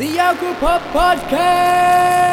The Alcopop Podcast!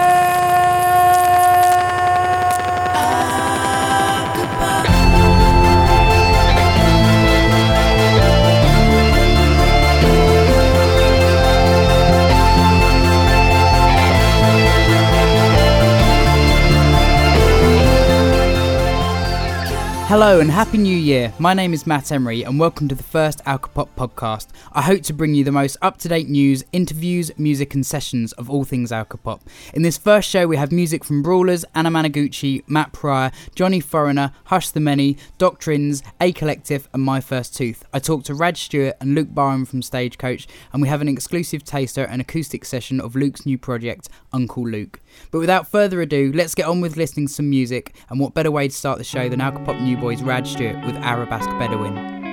Hello and Happy New Year. My name is Matt Emery and welcome to the first Alcopop podcast. I hope to bring you the most up to date news, interviews, music, and sessions of all things Alcopop. In this first show, we have music from Brawlers, Anamanaguchi, Matt Pryor, Johnny Foreigner, Hush the Many, Doctrines, Acollective, and My First Tooth. I talked to Radstewart and Luke Barham from Stagecoach, and we have an exclusive taster and acoustic session of Luke's new project, Uncle Luc. But without further ado, let's get on with listening to some music, and what better way to start the show than Alcopop New Boys Radstewart with Arabesque Bedouin.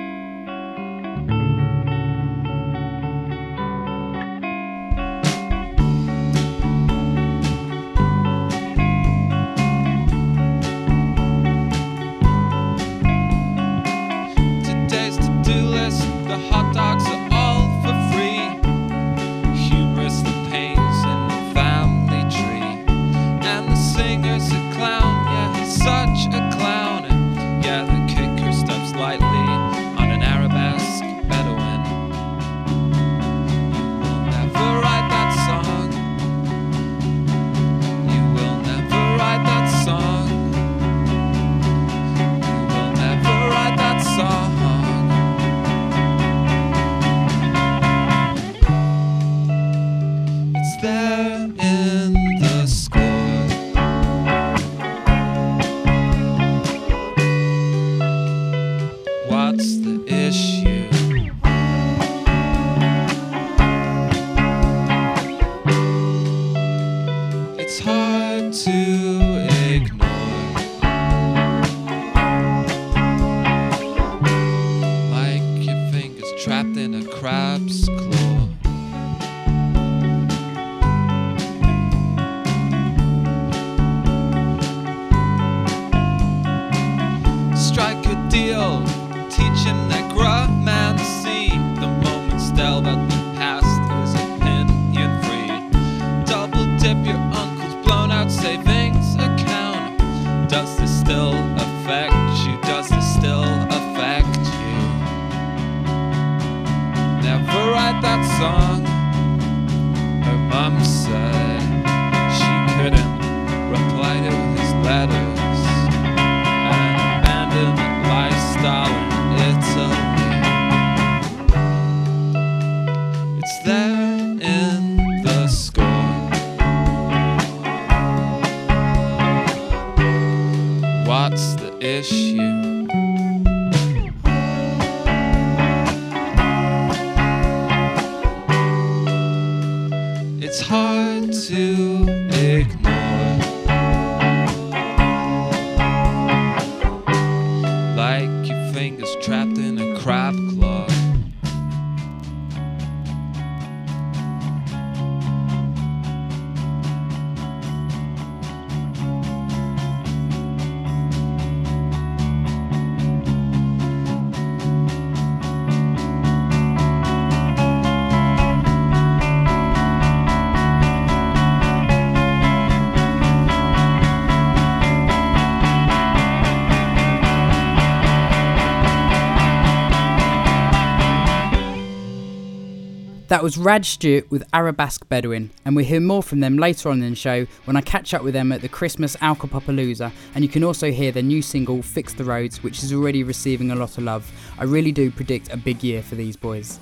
That was Radstewart with Arabesque Bedouin, and we'll hear more from them later on in the show when I catch up with them at the Christmas Alcopopalooza, and you can also hear their new single Fix the Roads, which is already receiving a lot of love. I really do predict a big year for these boys.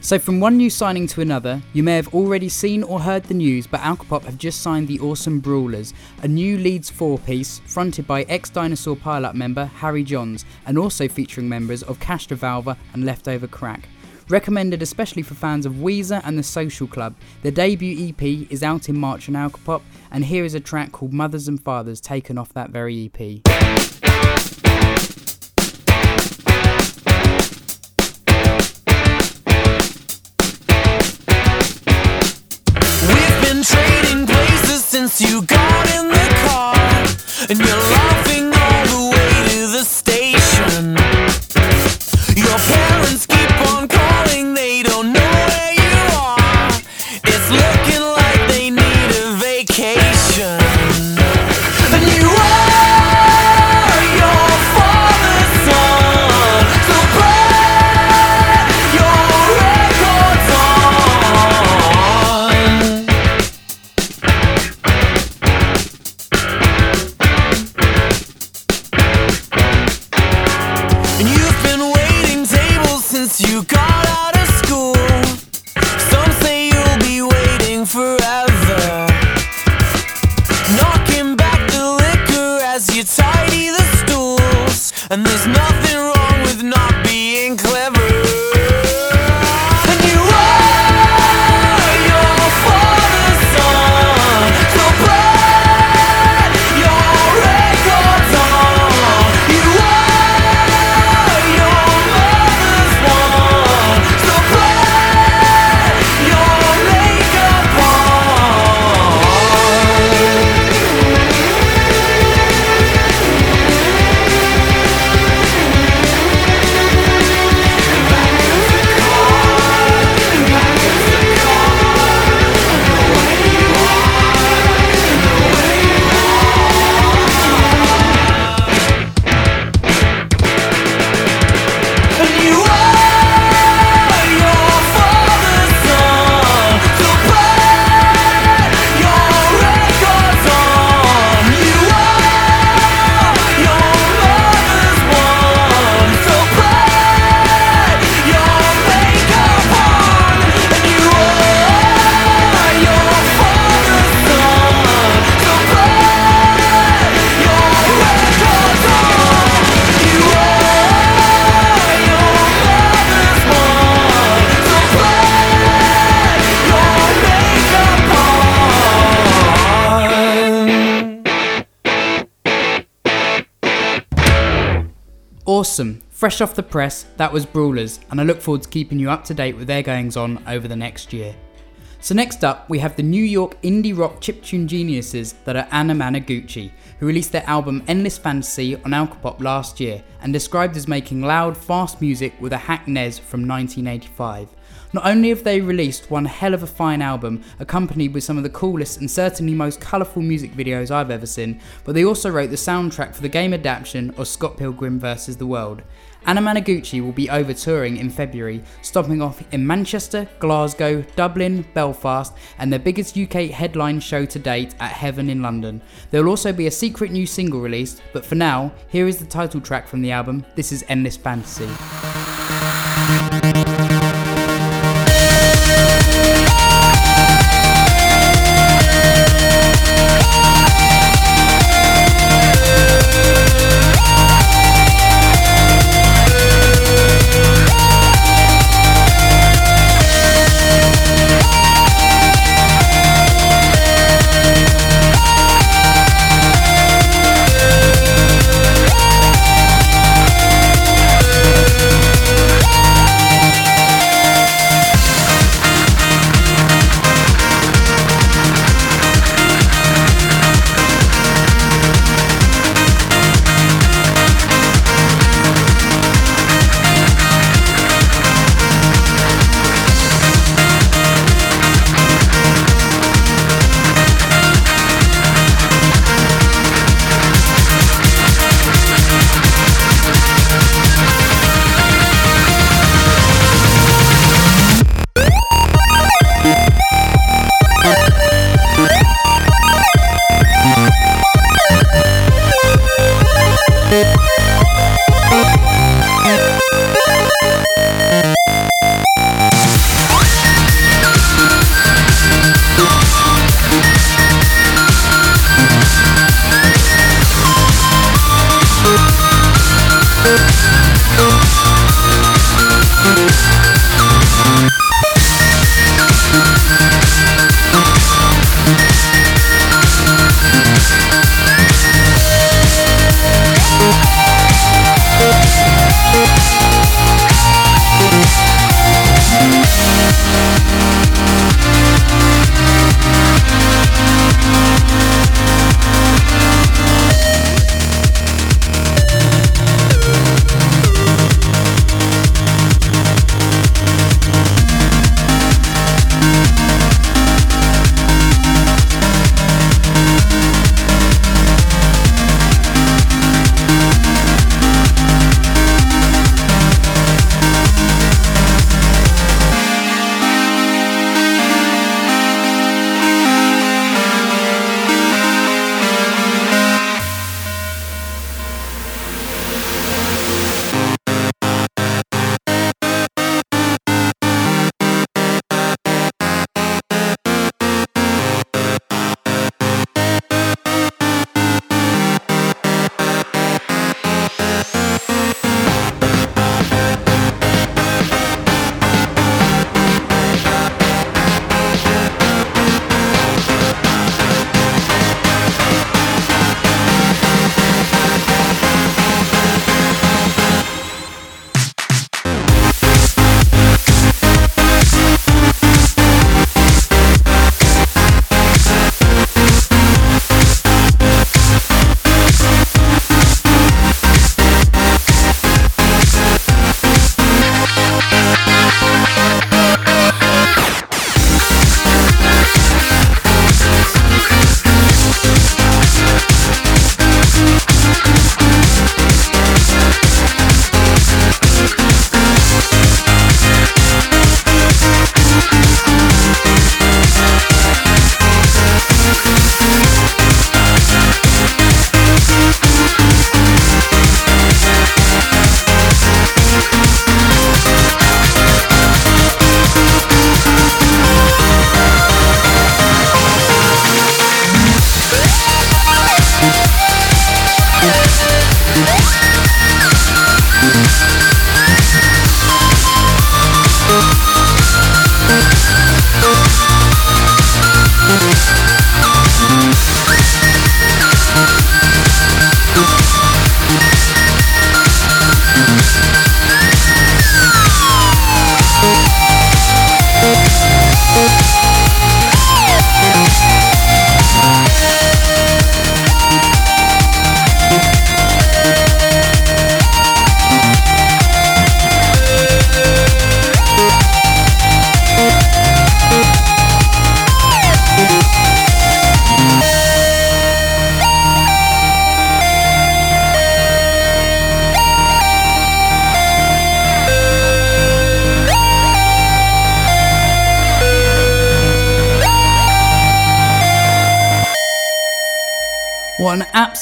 So, from one new signing to another, you may have already seen or heard the news, but Alcopop have just signed the awesome Brawlers, a new Leeds four piece fronted by ex Dinosaur Pile-Up member Harry Johns, and also featuring members of Castrovalva and Leftover Crack. Recommended especially for fans of Weezer and the Social Club. Their debut EP is out in March on Alcopop, and here is a track called Mothers and Fathers taken off that very EP. You Fresh off the press, that was Brawlers, and I look forward to keeping you up to date with their goings on over the next year. So next up, we have the New York indie rock chiptune geniuses that are Anamanaguchi, who released their album Endless Fantasy on Alcopop last year and described as making loud, fast music with a hack NES from 1985. Not only have they released one hell of a fine album, accompanied with some of the coolest and certainly most colourful music videos I've ever seen, but they also wrote the soundtrack for the game adaptation of Scott Pilgrim vs. the World. Anamanaguchi will be over touring in February, stopping off in Manchester, Glasgow, Dublin, Belfast, and their biggest UK headline show to date at Heaven in London. There will also be a secret new single released, but for now, here is the title track from the album. This is Endless Fantasy.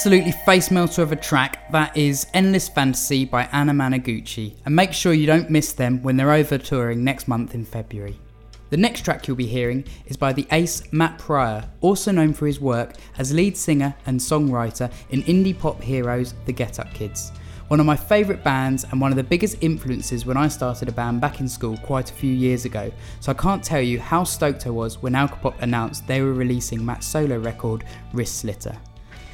Absolutely face melter of a track that is Endless Fantasy by Anamanaguchi, and make sure you don't miss them when they're over touring next month in February. The next track you'll be hearing is by the ace Matt Pryor, also known for his work as lead singer and songwriter in indie pop heroes The Get Up Kids. One of my favourite bands and one of the biggest influences when I started a band back in school quite a few years ago, so I can't tell you how stoked I was when Alcopop announced they were releasing Matt's solo record, Wrist Slitter.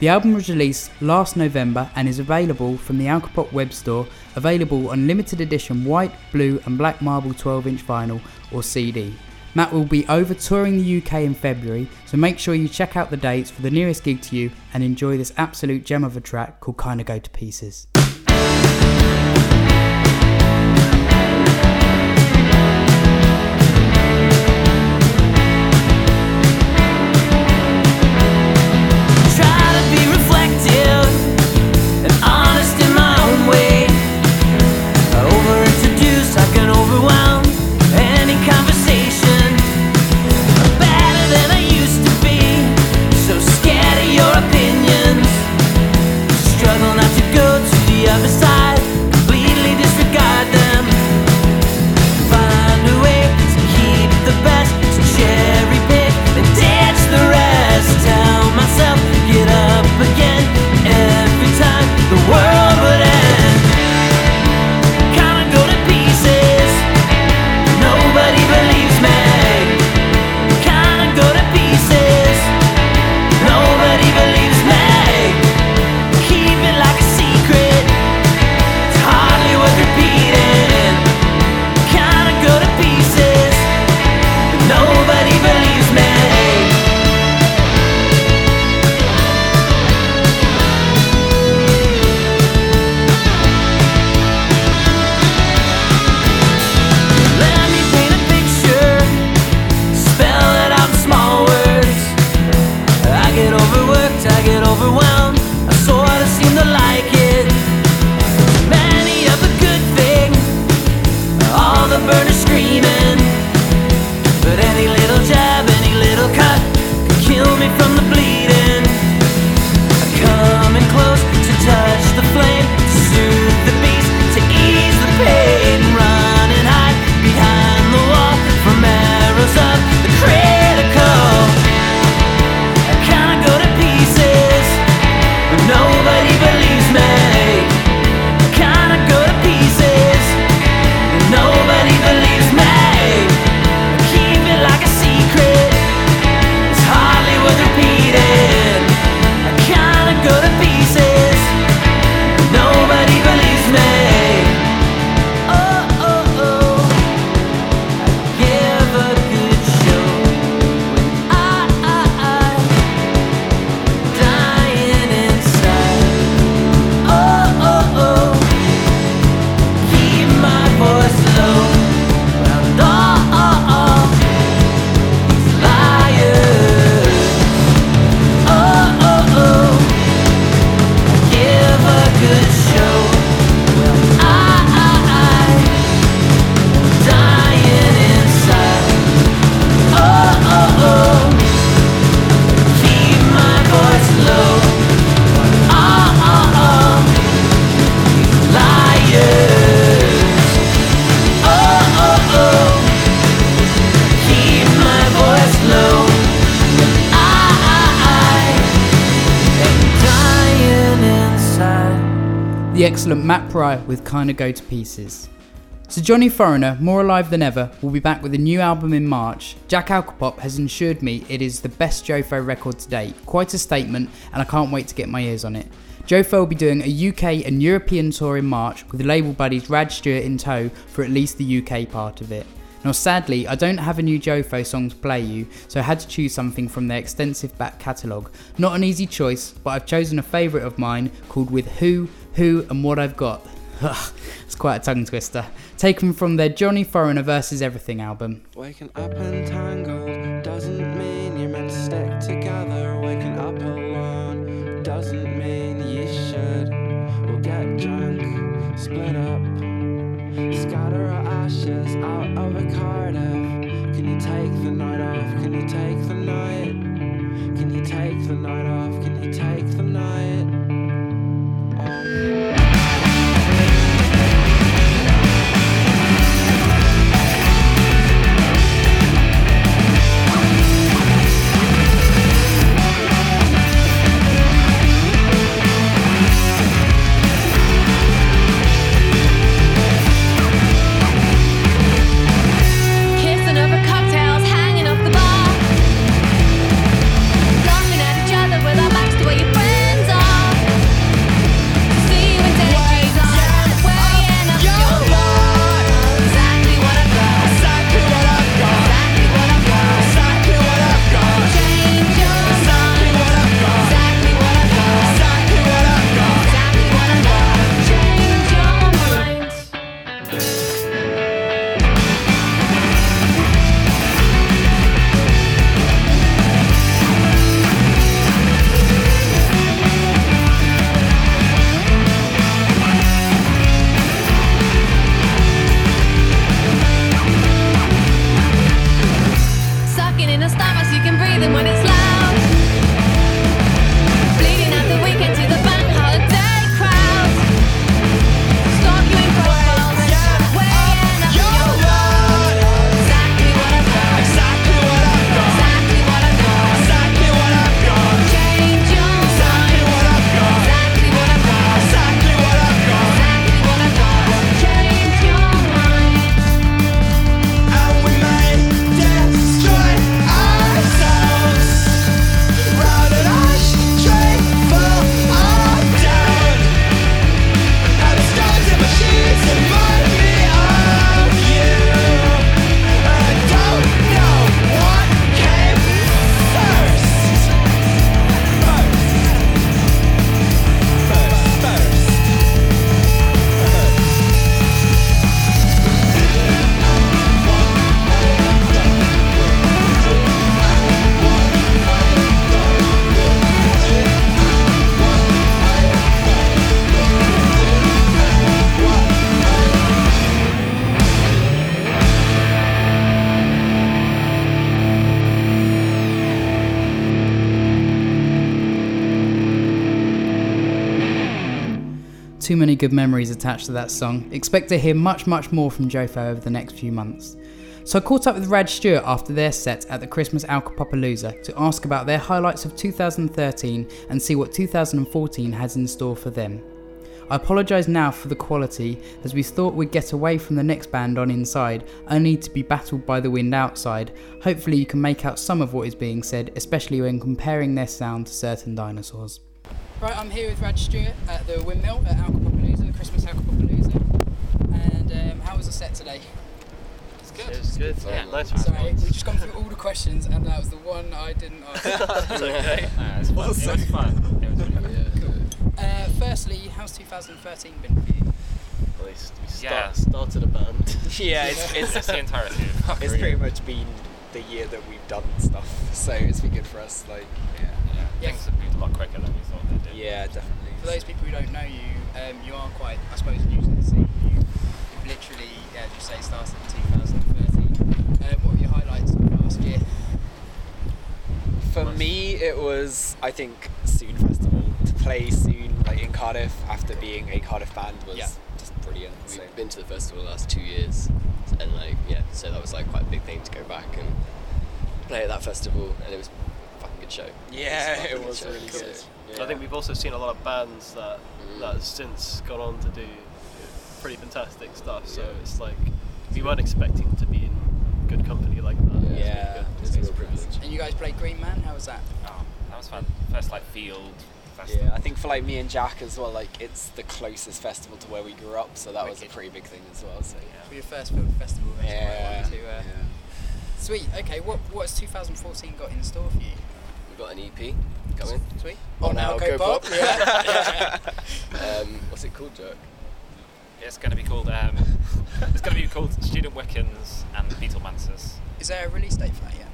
The album was released last November and is available from the Alcopop web store, available on limited edition white, blue, and black marble 12 inch vinyl or CD. Matt will be over touring the UK in February, so make sure you check out the dates for the nearest gig to you and enjoy this absolute gem of a track called Kinda Go to Pieces. With Kinda Go to Pieces. So Johnny Foreigner, more alive than ever, will be back with a new album in March. Jack Alcopop has assured me it is the best Jofo record to date. Quite a statement, and I can't wait to get my ears on it. Jofo will be doing a UK and European tour in March with label buddies Radstewart in tow for at least the UK part of it. Now, sadly, I don't have a new Jofo song to play you, so I had to choose something from their extensive back catalogue. Not an easy choice, but I've chosen a favourite of mine called With Who who and what I've got. It's quite a tongue twister. Taken from their Johnny Foreigner versus Everything album. Attached to that song. Expect to hear much, much more from Jofo over the next few months. So I caught up with Radstewart after their set at the Christmas Alcopopalooza to ask about their highlights of 2013 and see what 2014 has in store for them. I apologise now for the quality, as we thought we'd get away from the next band on inside, only to be battled by the wind outside. Hopefully, you can make out some of what is being said, especially when comparing their sound to certain dinosaurs. Right, I'm here with Radstewart at the Windmill at Alcopopalooza, the Christmas Alcopopalooza. And um, how was the set today? It's good. It was good. Yeah. Nice Sorry, response. we've just gone through all the questions, and that was the one I didn't ask. It's okay. Nah, it was fun. It was fun. It was really good. uh, firstly, how's 2013 been for you? At least we start, Yeah. started a band. Yeah, it's, It's it's, the entirety of it's pretty much been the year that we've done stuff, so it's been good for us. Like, yeah, Yeah, Yeah. things have moved a lot quicker than we thought they did. yeah, definitely. For those people who don't know you, um, you are quite, I suppose, new to the scene. You, you've literally, yeah, as you say, started in 2013. Um, what were your highlights of last year? For me, it was I think Swn Festival to play Swn like in Cardiff after being a Cardiff band was Yeah. just brilliant. We've been to the festival the last two years, and like yeah, so that was like quite a big thing to go back and play at that festival, and it was a fucking good show. Yeah, a it fucking was show, really so, good. Yeah. I think we've also seen a lot of bands that Mm. that have since gone on to do pretty fantastic stuff. So Yeah. it's like we weren't expecting to be in good company like that. It's really Yeah, good. it's a real privilege. And you guys played Green Man. How was that? Oh, that was fun. First like field festival. Yeah, I think for like me and Jack as well, like it's the closest festival to where we grew up, so that was a pretty big thing as well. So yeah. For your first film festival, that's yeah, quite to. Uh, Sweet. Okay. What what's 2014 got in store for you? We've got an EP coming. Sweet. On Alcopop. Yeah. Um, what's it called, Jack? It's going to be called. Um, it's going to be called Student Wiccans and Beetlemancers. Is there a release date for that yet?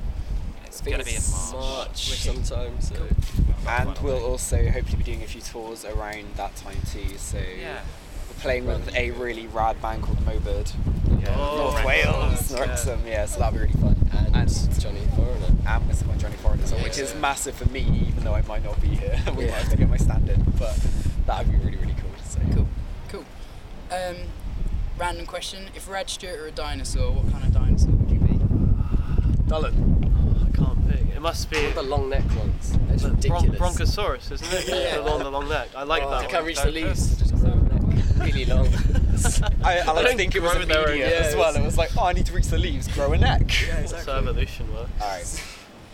It's going to be in March. March sometime. So And we'll also hopefully be doing a few tours around that time too. So Yeah. We're playing with a really rad band called Mobird, Yeah. Oh, North right. Wales, Yeah. Wrexham. Yeah, so that'll be really fun. and, And Johnny Foreigner. and with my Johnny Foreign as well, which is massive for me, even though I might not be here. we Yeah. might have to get my stand in, but that'd be really, really cool. So Cool. Cool. Um, random question: If Radstewart were a dinosaur, what kind of dinosaur would you be? Dolan. I can't pick. It must be the long neck ones? That's the bron- ridiculous. Bronchosaurus, isn't it? Yeah. The long, the long neck. I like Oh, that. I can't reach the That- leaves. Really long. I, I like to don't think it was grow their immediate yeah, as well. it's- It was like, oh, I need to reach the leaves, grow a neck. Yeah, That's how evolution works. Alright.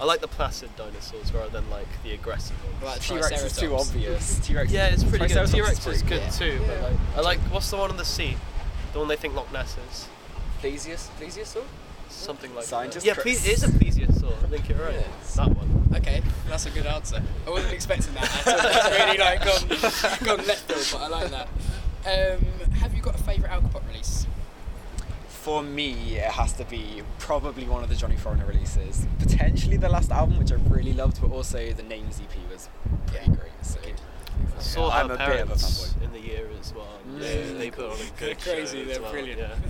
I like the placid dinosaurs rather than like the aggressive ones. Like T Rex is too obvious. T Rex. Yeah, it's pretty good. T Rex is good Yeah. too, but like I like what's the one in the sea? The one they think Loch Ness is. Plesius, plesiosaur? Something like Scientist that. Yeah, Chris. it is a plesiosaur. I think you're right. Yes. That one. Okay, that's a good answer. I wasn't expecting that at all. That's really like gone, gone left field, but I like that. Um, have you got a favourite Alcopop release? For me, it has to be probably one of the Johnny Foreigner releases. Potentially the last album, which I really loved, but also the Names EP was pretty Yeah. great. So I saw I'm a bit of a fanboy. in the year as well. Mm. They, they put on a good They're crazy, show they're well, brilliant. Yeah.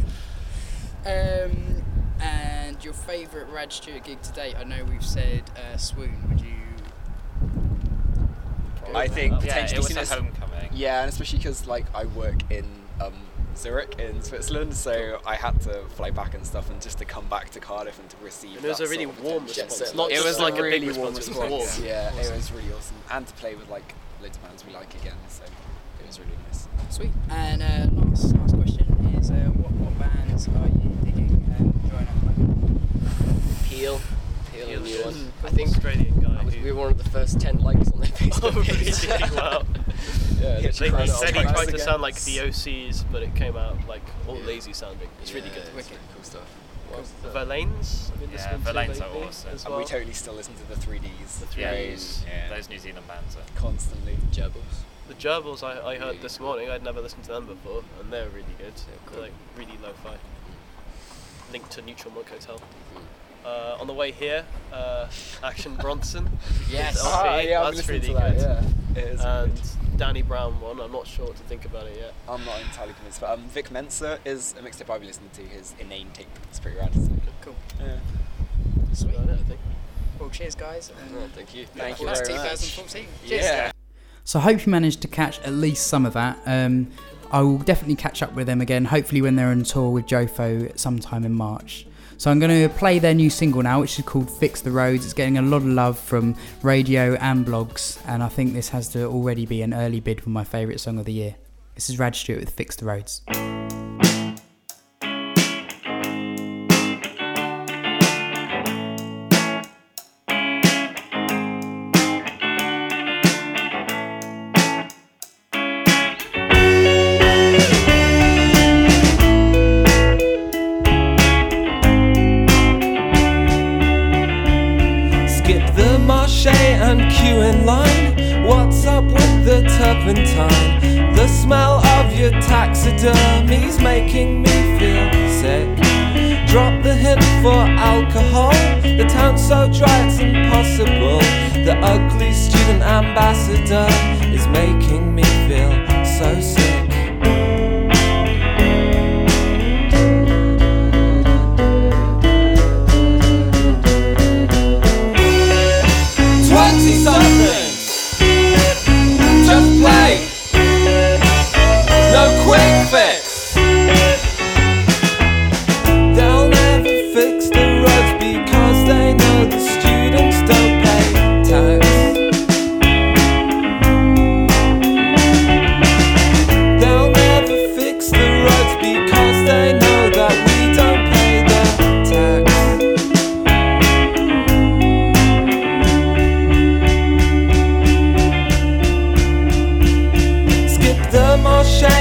Um, and your favourite Radstewart gig to date? I know we've said uh, Swn. Would you? I think Yeah, potentially it was a homecoming. Yeah, and especially because like I work in um, Zurich in Switzerland, so I had to fly back and stuff, and just to come back to Cardiff and to receive. And it was that a really warm response. set. Not It was like a a really big warm response. response. It was warm. Yeah, it was really awesome, and to play with like loads of bands we like again, so it was really nice. Sweet. And uh, last last question is, uh, what what bands are you digging and enjoying at the moment? Peel. Peel, a new one. Mm. I think Australian guy. Was, we were one of the first 10 likes on their Oh, Facebook page. really? wow. yeah, They- They, Trying he to said he tried to sound like the OCs, but it came out like all Yeah. lazy sounding. It's really good. Yeah, Wicked. really Cool stuff. The Verlaines, I've been Yeah, Verlaines are awesome. as And well. we totally still listen to the 3Ds. The 3Ds. those, Yeah. those New Zealand bands are. constantly. Gerbils. The Gerbils I, I heard this morning. I'd never listened to them before, and they're really good. cool. They're like really lo-fi. Linked to Neutral Milk Hotel. Mm. Uh, on the way here, uh, Action Bronson. Yes. LP, Ah, yeah, that's really to that. good. Yeah, it is. And good. Danny Brown one. I'm not sure what to think about it yet. I'm not entirely convinced, but um, Vic Mensa is a mixtape I've been listening to. His Innanetape. It's pretty rad. So. Cool. Yeah. Sweet. That's about it, I think. Well, cheers, guys. And Oh, thank you. Thank well, you that's 2014. Cheers. Yeah. So I hope you managed to catch at least some of that. Um, I will definitely catch up with them again, hopefully when they're on tour with Jofo sometime in March. So I'm going to play their new single now, which is called Fix the Roads. It's getting a lot of love from radio and blogs, and I think this has to already be an early bid for my favourite song of the year. This is Radstewart with Fix the Roads.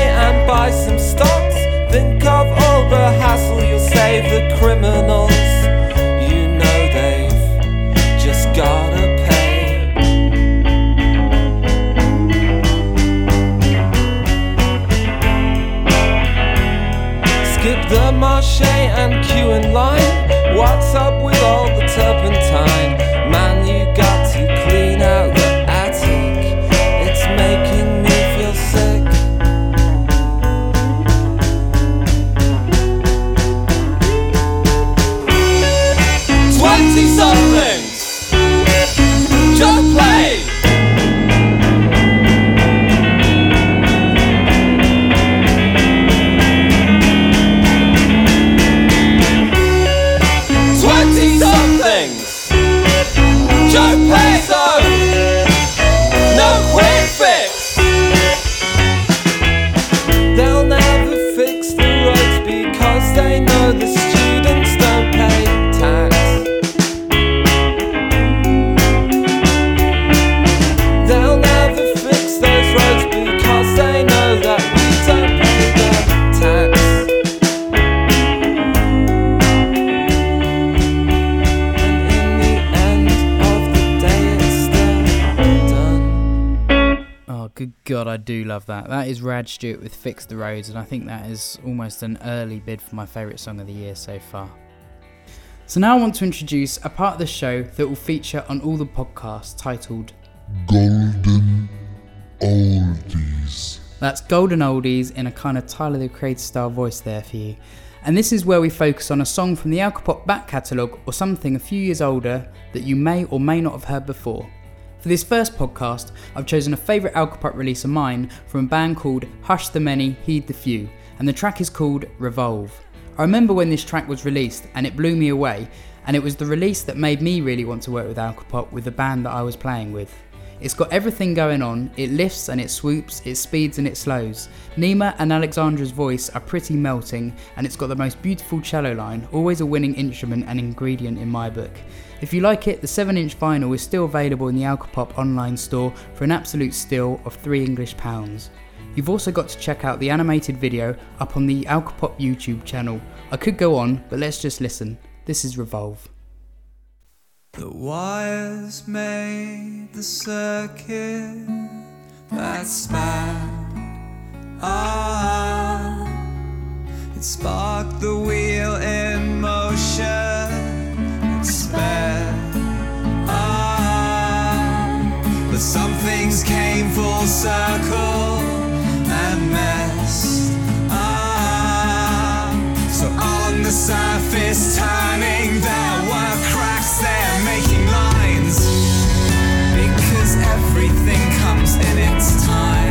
And buy some stocks. Think of all the hassle you'll save the criminals. You know they've just gotta pay. Skip the marche and queue in line. What's up with all the turpentine? Do love that. That is Radstewart with Fix the Roads, and I think that is almost an early bid for my favourite song of the year so far. So now I want to introduce a part of the show that will feature on all the podcasts titled Golden Oldies. That's Golden Oldies in a kind of Tyler the Creator style voice there for you. And this is where we focus on a song from the Alcopop back catalogue or something a few years older that you may or may not have heard before. For this first podcast, I've chosen a favourite Alcopop release of mine from a band called Hush the Many, Heed the Few, and the track is called Revolve. I remember when this track was released and it blew me away, and it was the release that made me really want to work with Alcopop with the band that I was playing with. It's got everything going on. It lifts and it swoops, it speeds and it slows. Nima and Alexandra's voice are pretty melting, and it's got the most beautiful cello line, always a winning instrument and ingredient in my book. If you like it, the 7 inch vinyl is still available in the Alcopop online store for an absolute steal of 3 English pounds. You've also got to check out the animated video up on the Alcopop YouTube channel. I could go on, but let's just listen. This is Revolve. The wires made the circuit that span. It sparked the wheel in motion. Sped. Ah, but some things came full circle and messed. Ah, so on the surface, turning there were cracks making lines. Because everything comes in its desperate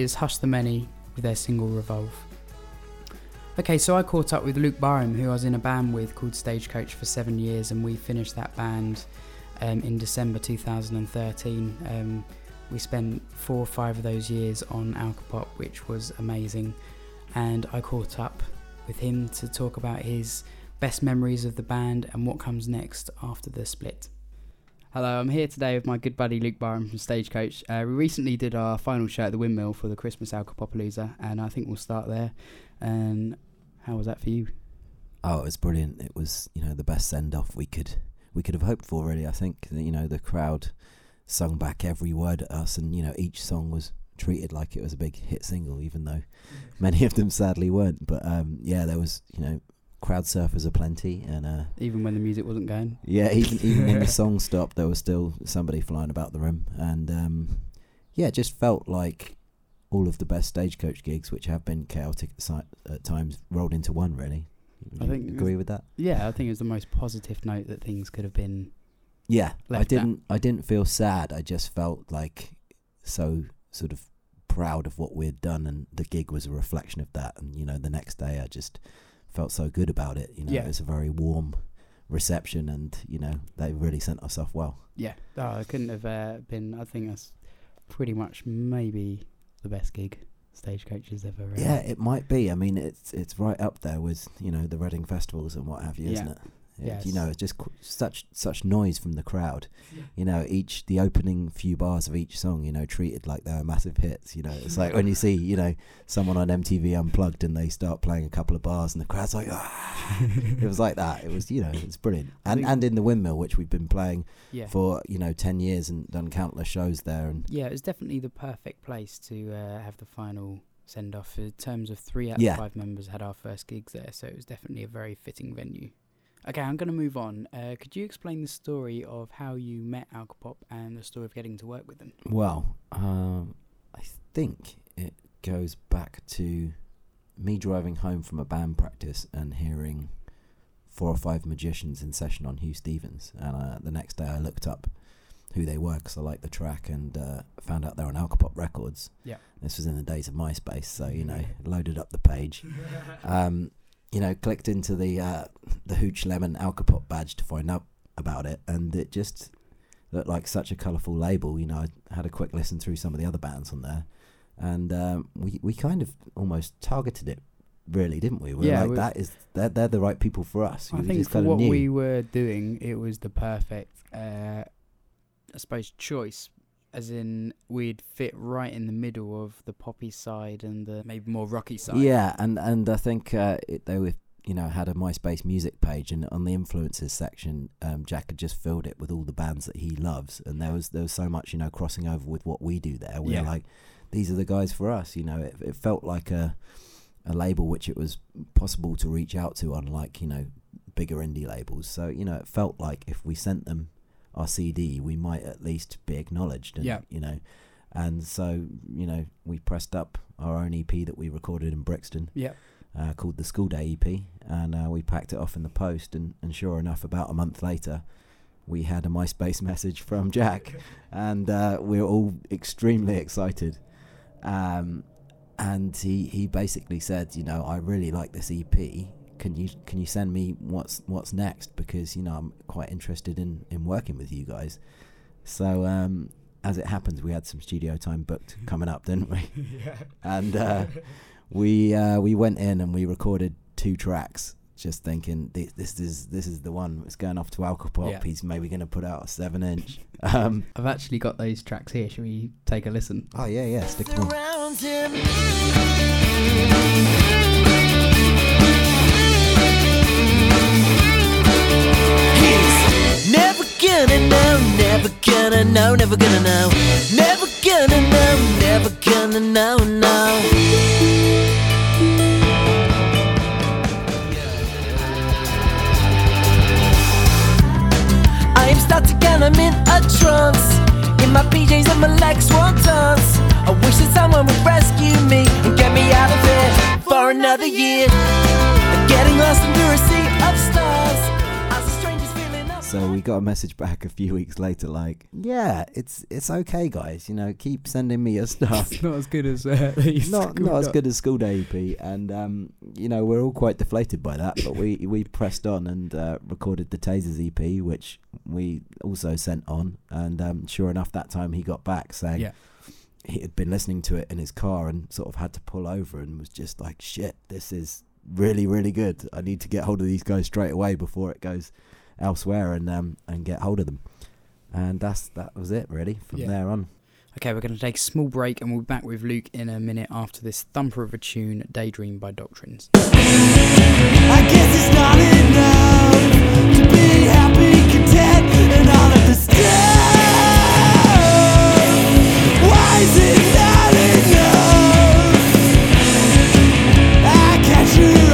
is Hush the Many with their single Revolve. Okay, so I caught up with Luke Barham, who I was in a band with called Stagecoach for seven years, and we finished that band um, in December 2013. Um, we spent four or five of those years on Alcopop, which was amazing, and I caught up with him to talk about his best memories of the band and what comes next after the split. Hello, I'm here today with my good buddy Luke Barham from Stagecoach. Uh, we recently did our final show at the Windmill for the Christmas Alcopopalooza, and I think we'll start there. And how was that for you? Oh, it was brilliant. It was, you know, the best send off we could we could have hoped for. Really, I think you know the crowd sung back every word at us, and you know each song was treated like it was a big hit single, even though many of them sadly weren't. But um, yeah, there was you know crowd surfers aplenty, and uh, Even when the music wasn't going? yeah, even even when the song stopped, there was still somebody flying about the room, and um, yeah, it just felt like all of the best stagecoach gigs, which have been chaotic at, times, rolled into one. Really, Would I think it was- agree with that. Yeah, I think it was the most positive note that things could have been. Yeah, I didn't. I didn't feel sad. I just felt like so sort of proud of what we'd done, and the gig was a reflection of that. And you know, the next day, I just felt so good about it. You know, Yeah. it was a very warm reception, and you know, they really sent us off well. Yeah, oh, it couldn't have uh, been. I think that's pretty much maybe the best gig Stagecoach has ever. uh, Yeah, it might be. I mean, it's it's right up there with you know the Reading festivals and what have you, isn't Yeah. Yeah, you know, just qu- such such noise from the crowd. You know, each the opening few bars of each song, you know, treated like they were massive hits. You know, it's like when you see you know someone on MTV Unplugged and they start playing a couple of bars and the crowd's like, ah. it was like that. It was you know, it's brilliant. And and in the Windmill, which we've been playing Yeah. for you know ten years and done countless shows there, and Yeah, it was definitely the perfect place to uh, have the final send off. In terms of three out Yeah. of five members had our first gigs there, so it was definitely a very fitting venue. Okay, I'm going to move on. Uh, could you explain the story of how you met Alcopop and the story of getting to work with them? Well, um, I think it goes back to me driving home from a band practice and hearing four or five magicians in session on Huw Stephens. And uh, the next day I looked up who they were because I liked the track and uh, found out they're on Alcopop Records. Yeah. This was in the days of MySpace, so, you know, loaded up the page. Um, you know, clicked into the uh, the Hooch Lemon Alcopop badge to find out about it, and it just looked like such a colourful label. You know, I had a quick listen through some of the other bands on there, and um, we we kind of almost targeted it, really, didn't we? We were Yeah, like, we- that is they're, they're the right people for us. I We think just for what knew. we were doing, it was the perfect, uh, I suppose, choice. As in, we'd fit right in the middle of the poppy side and the maybe more rocky side. Yeah, and and I think uh, it, they were you know, had a MySpace music page, and on the influences section, um, Jack had just filled it with all the bands that he loves, and there was there was so much, you know, crossing over with what we do there. We Yeah. were like, these are the guys for us. You know, it, it felt like a a label which it was possible to reach out to, unlike you know bigger indie labels. So you know, it felt like if we sent them our CD, we might at least be acknowledged. And, Yeah. You know, and so you know, we pressed up our own EP that we recorded in Brixton Yeah. uh, called the School Day EP, and uh, we packed it off in the post. And, and sure enough, about a month later, we had a MySpace message from Jack, and uh, we're all extremely excited. Um, and he, he basically said, you know, I really like this EP. Can you can you send me what's what's next? Because you know I'm quite interested in, in working with you guys. So um, as it happens, we had some studio time booked coming up, didn't we? Yeah. And uh, we uh, we went in and we recorded two tracks. Just thinking this, this is this is the one. It's going off to Alcopop. Yeah. He's maybe going to put out a seven inch. Um, I've actually got those tracks here. Should we take a listen? oh yeah, yeah. Stick them on. Gonna know, never gonna know, never gonna know, never gonna know, never gonna know, no. I am starting again, I'm in a trance. In my PJs and my legs won't dance. I wish that someone would rescue me and get me out of here for another year. Getting lost under a sea of stars. So we got a message back a few weeks later, like, yeah, it's it's okay, guys. You know, keep sending me your stuff. It's not as good as uh, not school not as good as School Day EP, and um, you know we're all quite deflated by that. But we we pressed on and uh, recorded the Tasers EP, which we also sent on. And um, sure enough, that time he got back saying Yeah. he had been listening to it in his car and sort of had to pull over and was just like, "Shit, this is really really good. I need to get hold of these guys straight away before it goes elsewhere and um and get hold of them." And that's that was it really from Yeah. there on. Okay, we're going to take a small break and we'll be back with Luke in a minute after this thumper of a tune, Daydream by Doctrines. I guess it's not enough to be happy, content, and all of the. Why is it not enough? I catch your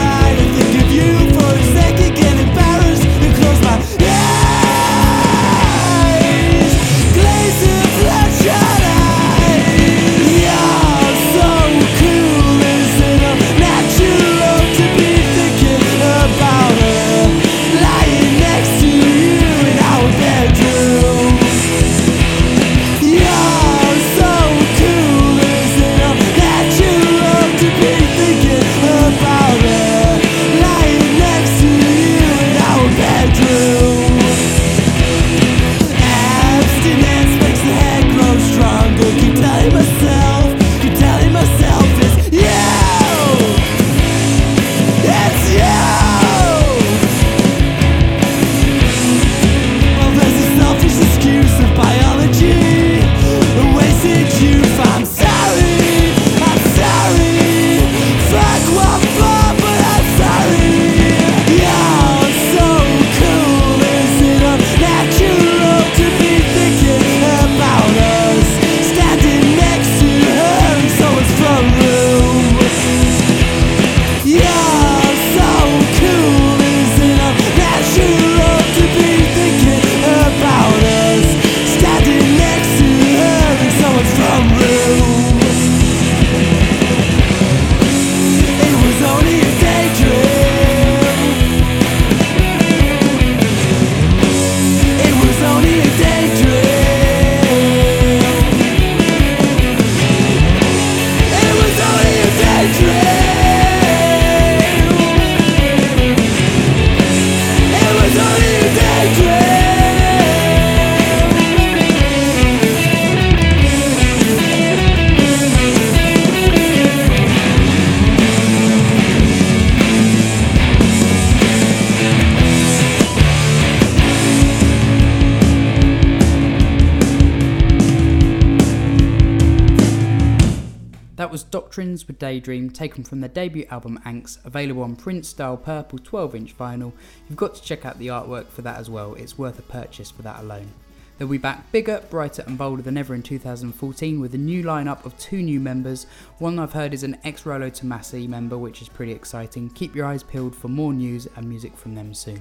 Daydream, taken from their debut album Anks, available on print style purple 12 inch vinyl. You've got to check out the artwork for that as well, it's worth a purchase for that alone. They'll be back bigger, brighter, and bolder than ever in 2014 with a new lineup of two new members. One I've heard is an ex Rolo Tomassi member, which is pretty exciting. Keep your eyes peeled for more news and music from them soon.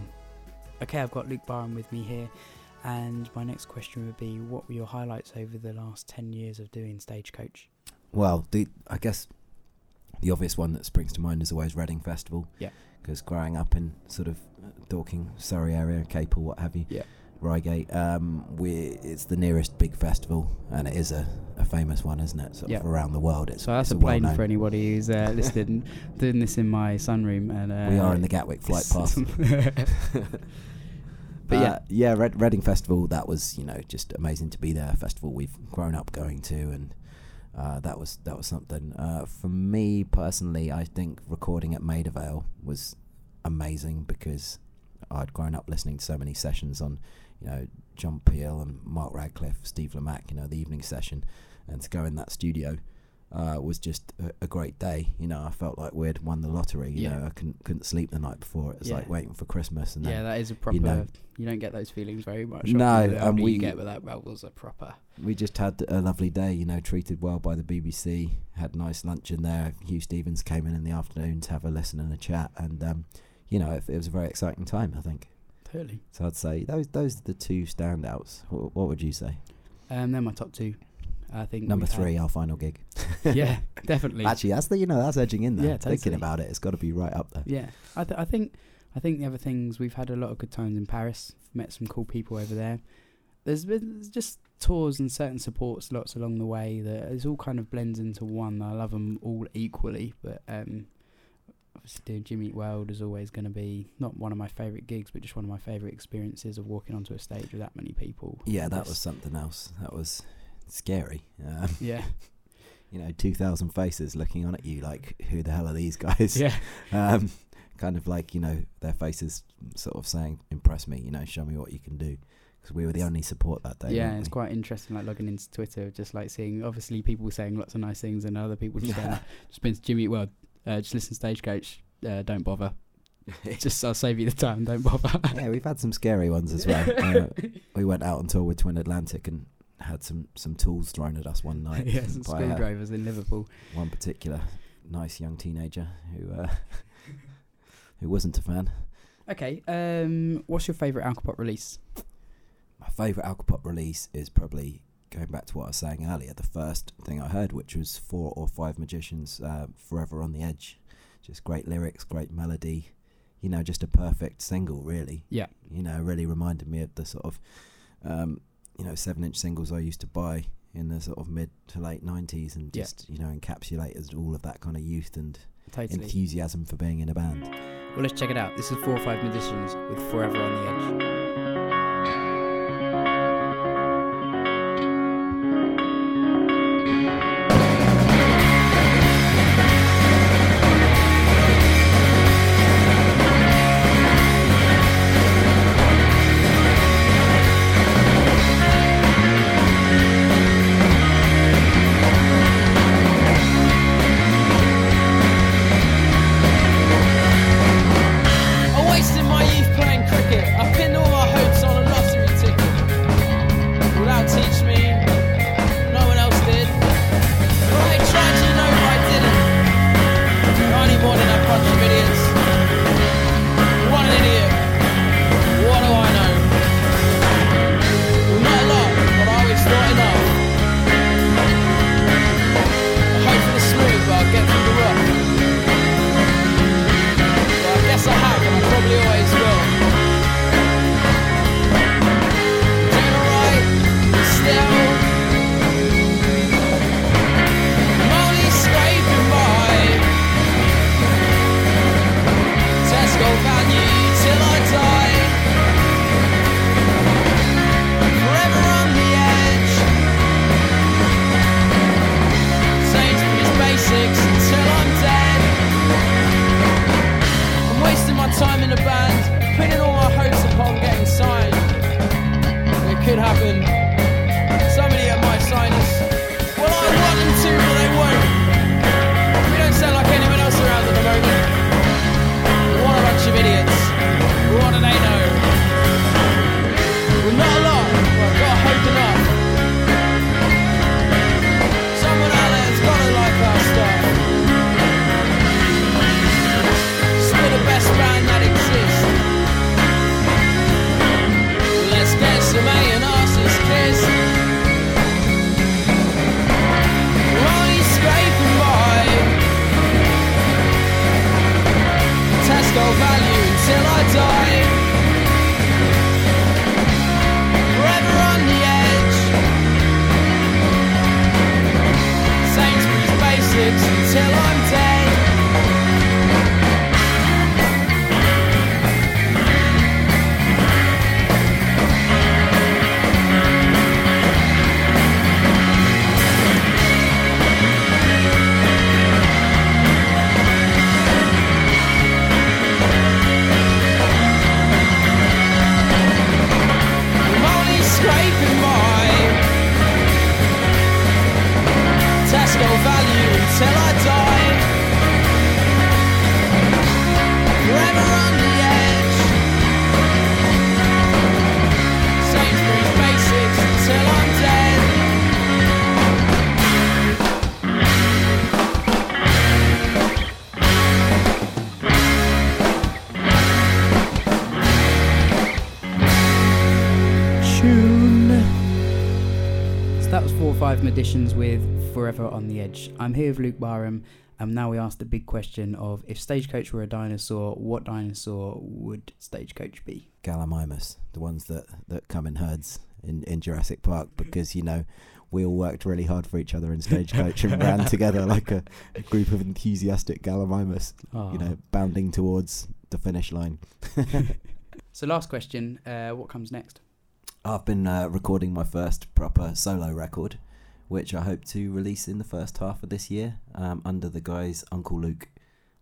Okay, I've got Luke Barham with me here, and my next question would be what were your highlights over the last 10 years of doing Stagecoach? Well, the I guess the obvious one that springs to mind is always Reading Festival. Yeah. Because growing up in sort of uh, Dorking, Surrey area, Capel, what have you. Yeah. Reigate, um, we it's the nearest big festival, and it is a, a famous one, isn't it? Sort Yeah. of around the world. It's So that's a plane for anybody who's uh, listening, doing this in my sunroom. And uh, We are in the Gatwick flight path. but But yeah, yeah, Red, Reading Festival. That was you know just amazing to be there. A festival we've grown up going to, and uh, that was that was something. Uh, for me personally, I think recording at Maida Vale was amazing because I'd grown up listening to so many sessions on, you know, John Peel and Mark Radcliffe, Steve Lamacq, you know, the evening session, and to go in that studio. Uh, was just a, a great day, you know. I felt like we'd won the lottery. You Yeah. know, I couldn't couldn't sleep the night before. It was Yeah. like waiting for Christmas, and then yeah, that is a proper. you You, don't get those feelings very much. No, and older we- you get, but that, that was a proper. we just had a lovely day, you know, treated well by the BBC, had nice lunch in there. Huw Stephens came in in the afternoon to have a listen and a chat, and um, you know, it, it was a very exciting time, I think. Totally. So I'd say those those are the two standouts. What, what would you say? Um, they're my top two. I think Number we've had- three, our final gig. yeah, definitely. Actually, that's the you know that's edging in there. Yeah, Thinking about it, it's got to be right up there. Yeah, I, th- I think I think the other things we've had a lot of good times in Paris. Met some cool people over there. There's been just tours and certain support slots along the way that it's all kind of blends into one. I love them all equally, but um, obviously doing Jimmy Eat World is always going to be not one of my favourite gigs, but just one of my favourite experiences of walking onto a stage with that many people. Yeah, that was something else. That was scary. Um, yeah, you know, two thousand faces looking on at you like, who the hell are these guys? yeah, um, kind of like you know their faces sort of saying impress me you know show me what you can do because we were the only support that day yeah. It's we? quite interesting, like logging into Twitter, just like seeing obviously people saying lots of nice things and other people just saying, just been to Jimmy World, uh, just listen to Stagecoach, uh, don't bother. just I'll save you the time, don't bother. yeah we've had some scary ones as well uh, we went out on tour with Twin Atlantic and had some some tools thrown at us one night yeah, some uh, screwdrivers in Liverpool. one particular nice young teenager who uh, who wasn't a fan Okay, um, what's your favourite Alcopop release? my favourite Alcopop release is probably going back to what I was saying earlier, the first thing I heard, which was four or five magicians, uh, Forever on the Edge. Just great lyrics, great melody, you know, just a perfect single, really. Yeah. You know, really reminded me of the sort of, um, you know, seven inch singles I used to buy in the sort of mid to late 90s and Yeah. just, you know, encapsulated all of that kind of youth and Totally. enthusiasm for being in a band. Well, let's check it out. This is Four or Five Musicians with Forever on the Edge. Editions with Forever on the Edge. I'm here with Luke Barham, and now we ask the big question of if Stagecoach were a dinosaur, what dinosaur would Stagecoach be? Gallimimus, the ones that, that come in herds in, in Jurassic Park, because you know we all worked really hard for each other in Stagecoach and ran together like a, a group of enthusiastic Gallimimus, Aw. you know, bounding towards the finish line. So, last question uh, what comes next? I've been uh, recording my first proper solo record, which I hope to release in the first half of this year um, under the guise Uncle Luc.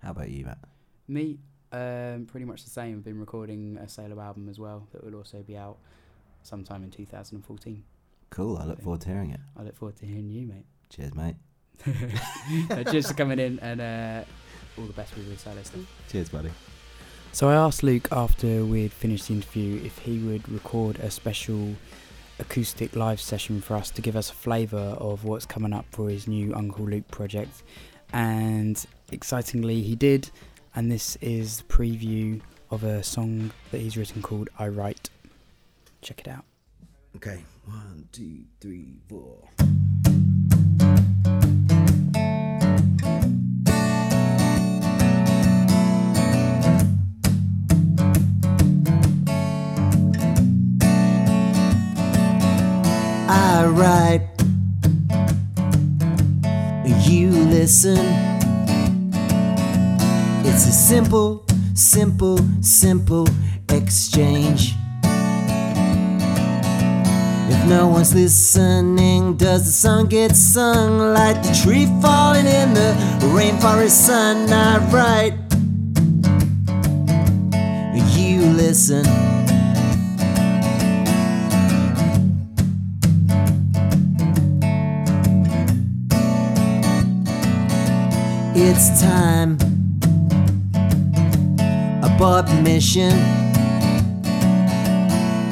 How about you, Matt? Me, um, pretty much the same. I've been recording a solo album as well that will also be out sometime in 2014. Cool. I look forward to hearing it. I look forward to hearing you, mate. Cheers, mate. Cheers for coming in and uh, all the best with your solo stuff. Cheers, buddy. So I asked Luke after we'd finished the interview if he would record a special acoustic live session for us to give us a flavour of what's coming up for his new Uncle Luc project. And excitingly, he did. And this is the preview of a song that he's written called I Write. Check it out. Okay. One, two, three, four. Write, you listen. It's a simple, simple, simple exchange. If no one's listening, does the song get sung like the tree falling in the rainforest sun? Write, you listen. It's time. Abort mission.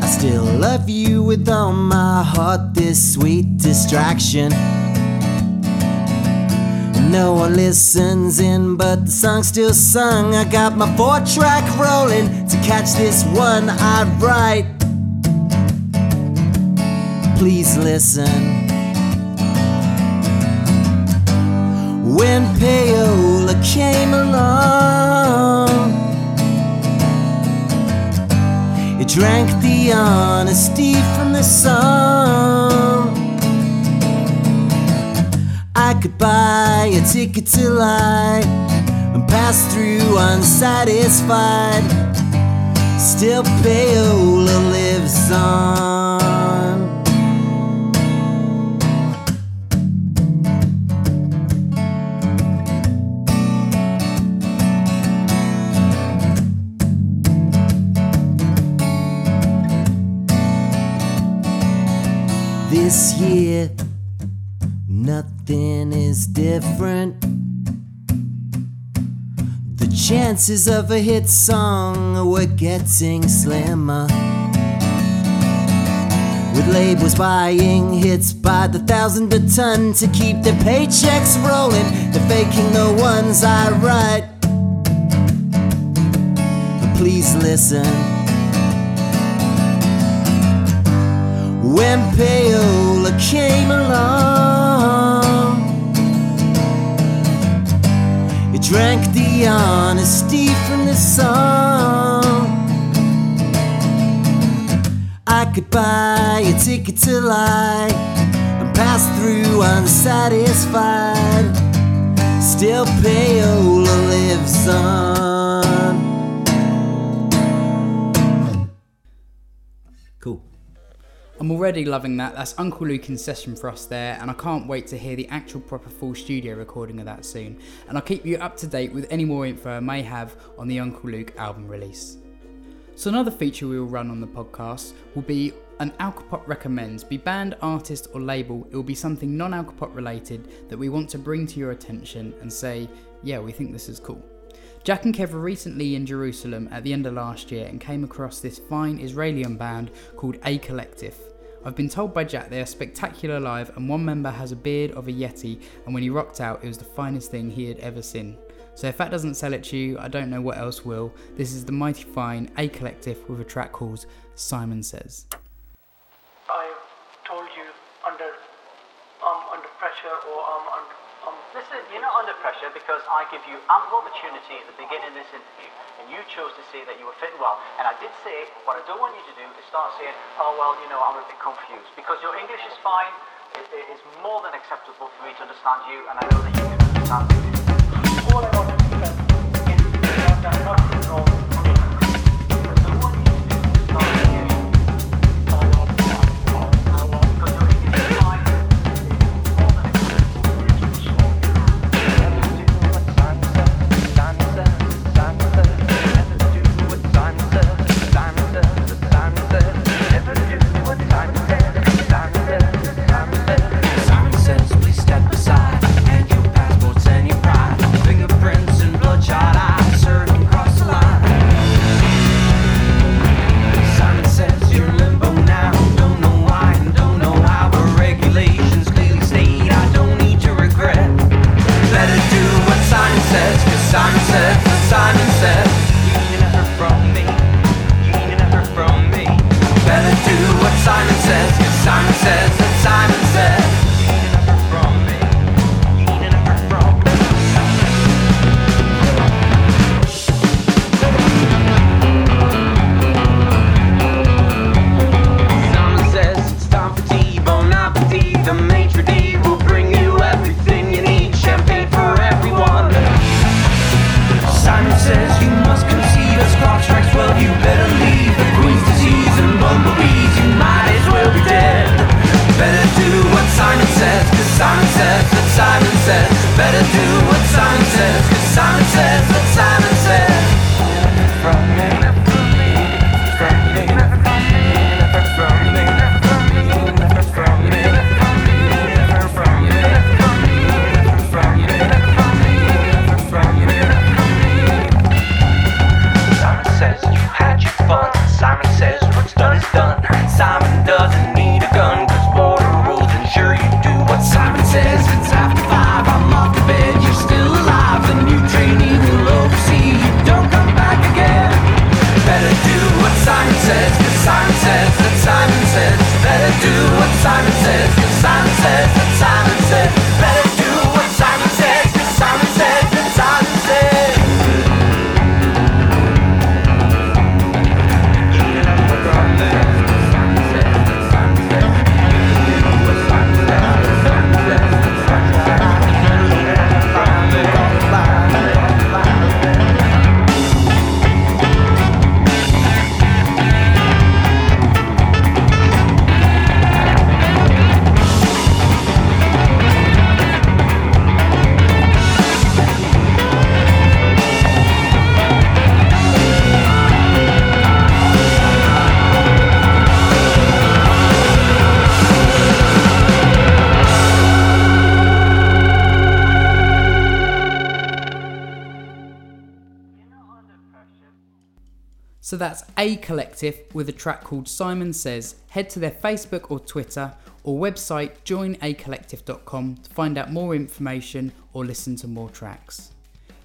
I still love you with all my heart, this sweet distraction. No one listens in, but the song's still sung. I got my four track rolling to catch this one I write. Please listen. When payola came along, it drank the honesty from the song. I could buy a ticket to lie and pass through unsatisfied. Still, payola lives on. This year, nothing is different. The chances of a hit song were getting slimmer. With labels buying hits by the thousand a ton to keep their paychecks rolling, they're faking the ones I write. But Please listen. When payola came along. It drank the honesty from the song. I could buy a ticket to lie and pass through unsatisfied. Still, payola lives on. I'm already loving that. That's Uncle Luc in session for us there, and I can't wait to hear the actual proper full studio recording of that soon. And I'll keep you up to date with any more info I may have on the Uncle Luc album release. So another feature we will run on the podcast will be an Alcopop recommends. Be band, artist, or label, it will be something non-Alcopop related that we want to bring to your attention and say, yeah, we think this is cool. Jack and Kev were recently in Jerusalem at the end of last year and came across this fine Israeli band called Acollective. I've been told by Jack they are spectacular live, and one member has a beard of a Yeti, and when he rocked out, it was the finest thing he had ever seen. So if that doesn't sell it to you, I don't know what else will. This is the mighty fine Acollective with a track called Simon Says. I told you under um under pressure or um under not under pressure because I give you ample opportunity at the beginning of this interview, and you chose to say that you were fitting well. And I did say what I don't want you to do is start saying, "Oh well, you know, I'm a bit confused," because your English is fine. It, it is more than acceptable for me to understand you, and I know that you can understand me. All I want to is So that's Acollective with a track called Simon Says. Head to their Facebook or Twitter or website joinacollective.com to find out more information or listen to more tracks.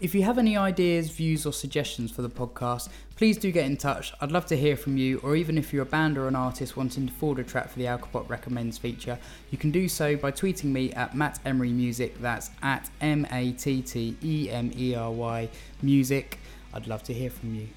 If you have any ideas, views, or suggestions for the podcast, please do get in touch. I'd love to hear from you, or even if you're a band or an artist wanting to forward a track for the Alcopop Recommends feature, you can do so by tweeting me at Matt Emery Music. That's at M A T T E M E R Y Music. I'd love to hear from you.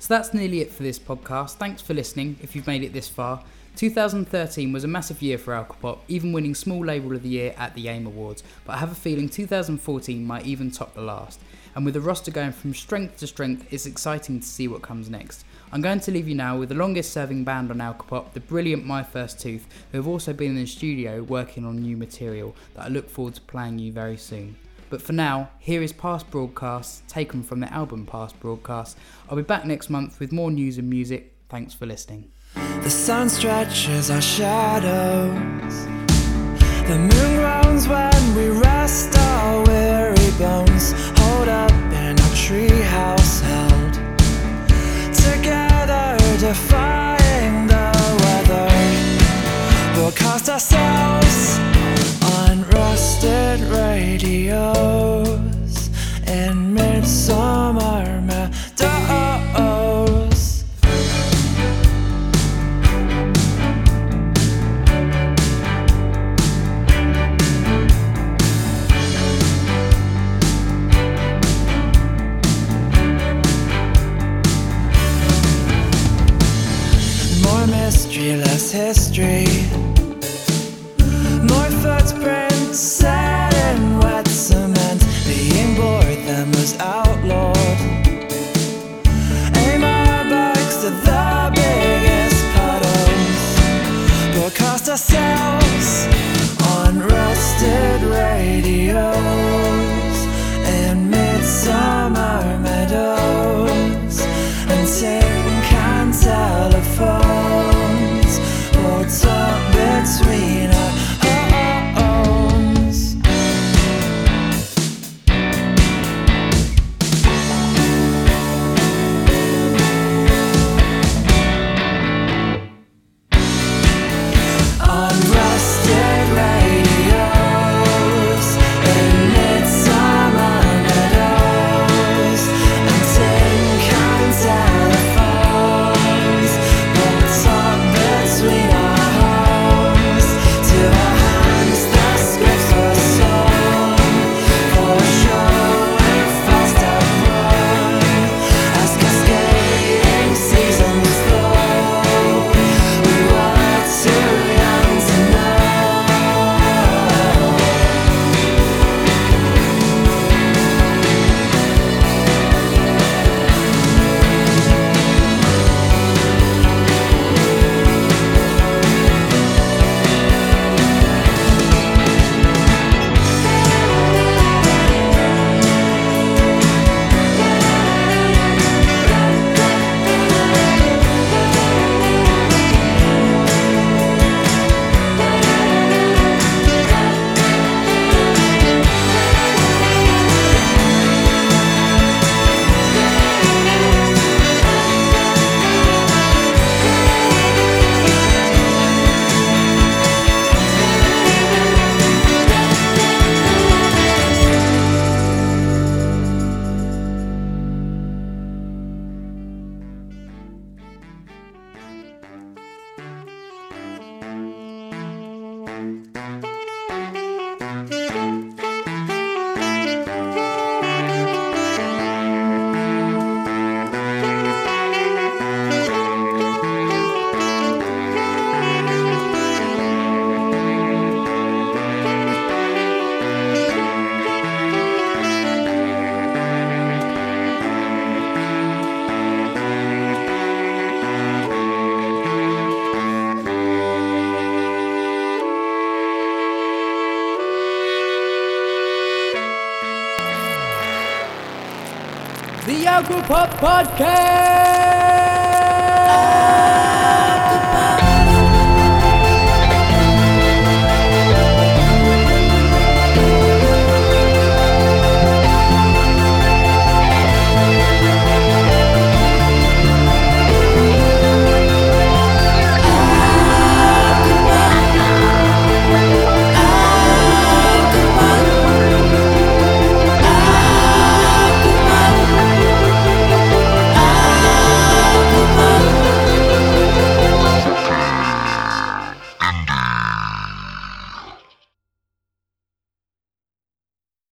So that's nearly it for this podcast. Thanks for listening if you've made it this far. 2013 was a massive year for Alcopop, even winning Small Label of the Year at the AIM Awards, but I have a feeling 2014 might even top the last. And with the roster going from strength to strength, it's exciting to see what comes next. I'm going to leave you now with the longest serving band on Alcopop, the brilliant My First Tooth, who have also been in the studio working on new material that I look forward to playing you very soon. But for now, here is past broadcasts taken from the album Past Broadcasts. I'll be back next month with more news and music. Thanks for listening. The sun stretches our shadows. The moon groans when we rest our weary bones. Hold up in our treehouse held together, defying the weather. We'll cast ourselves distant radios and midsummer Pop Podcast!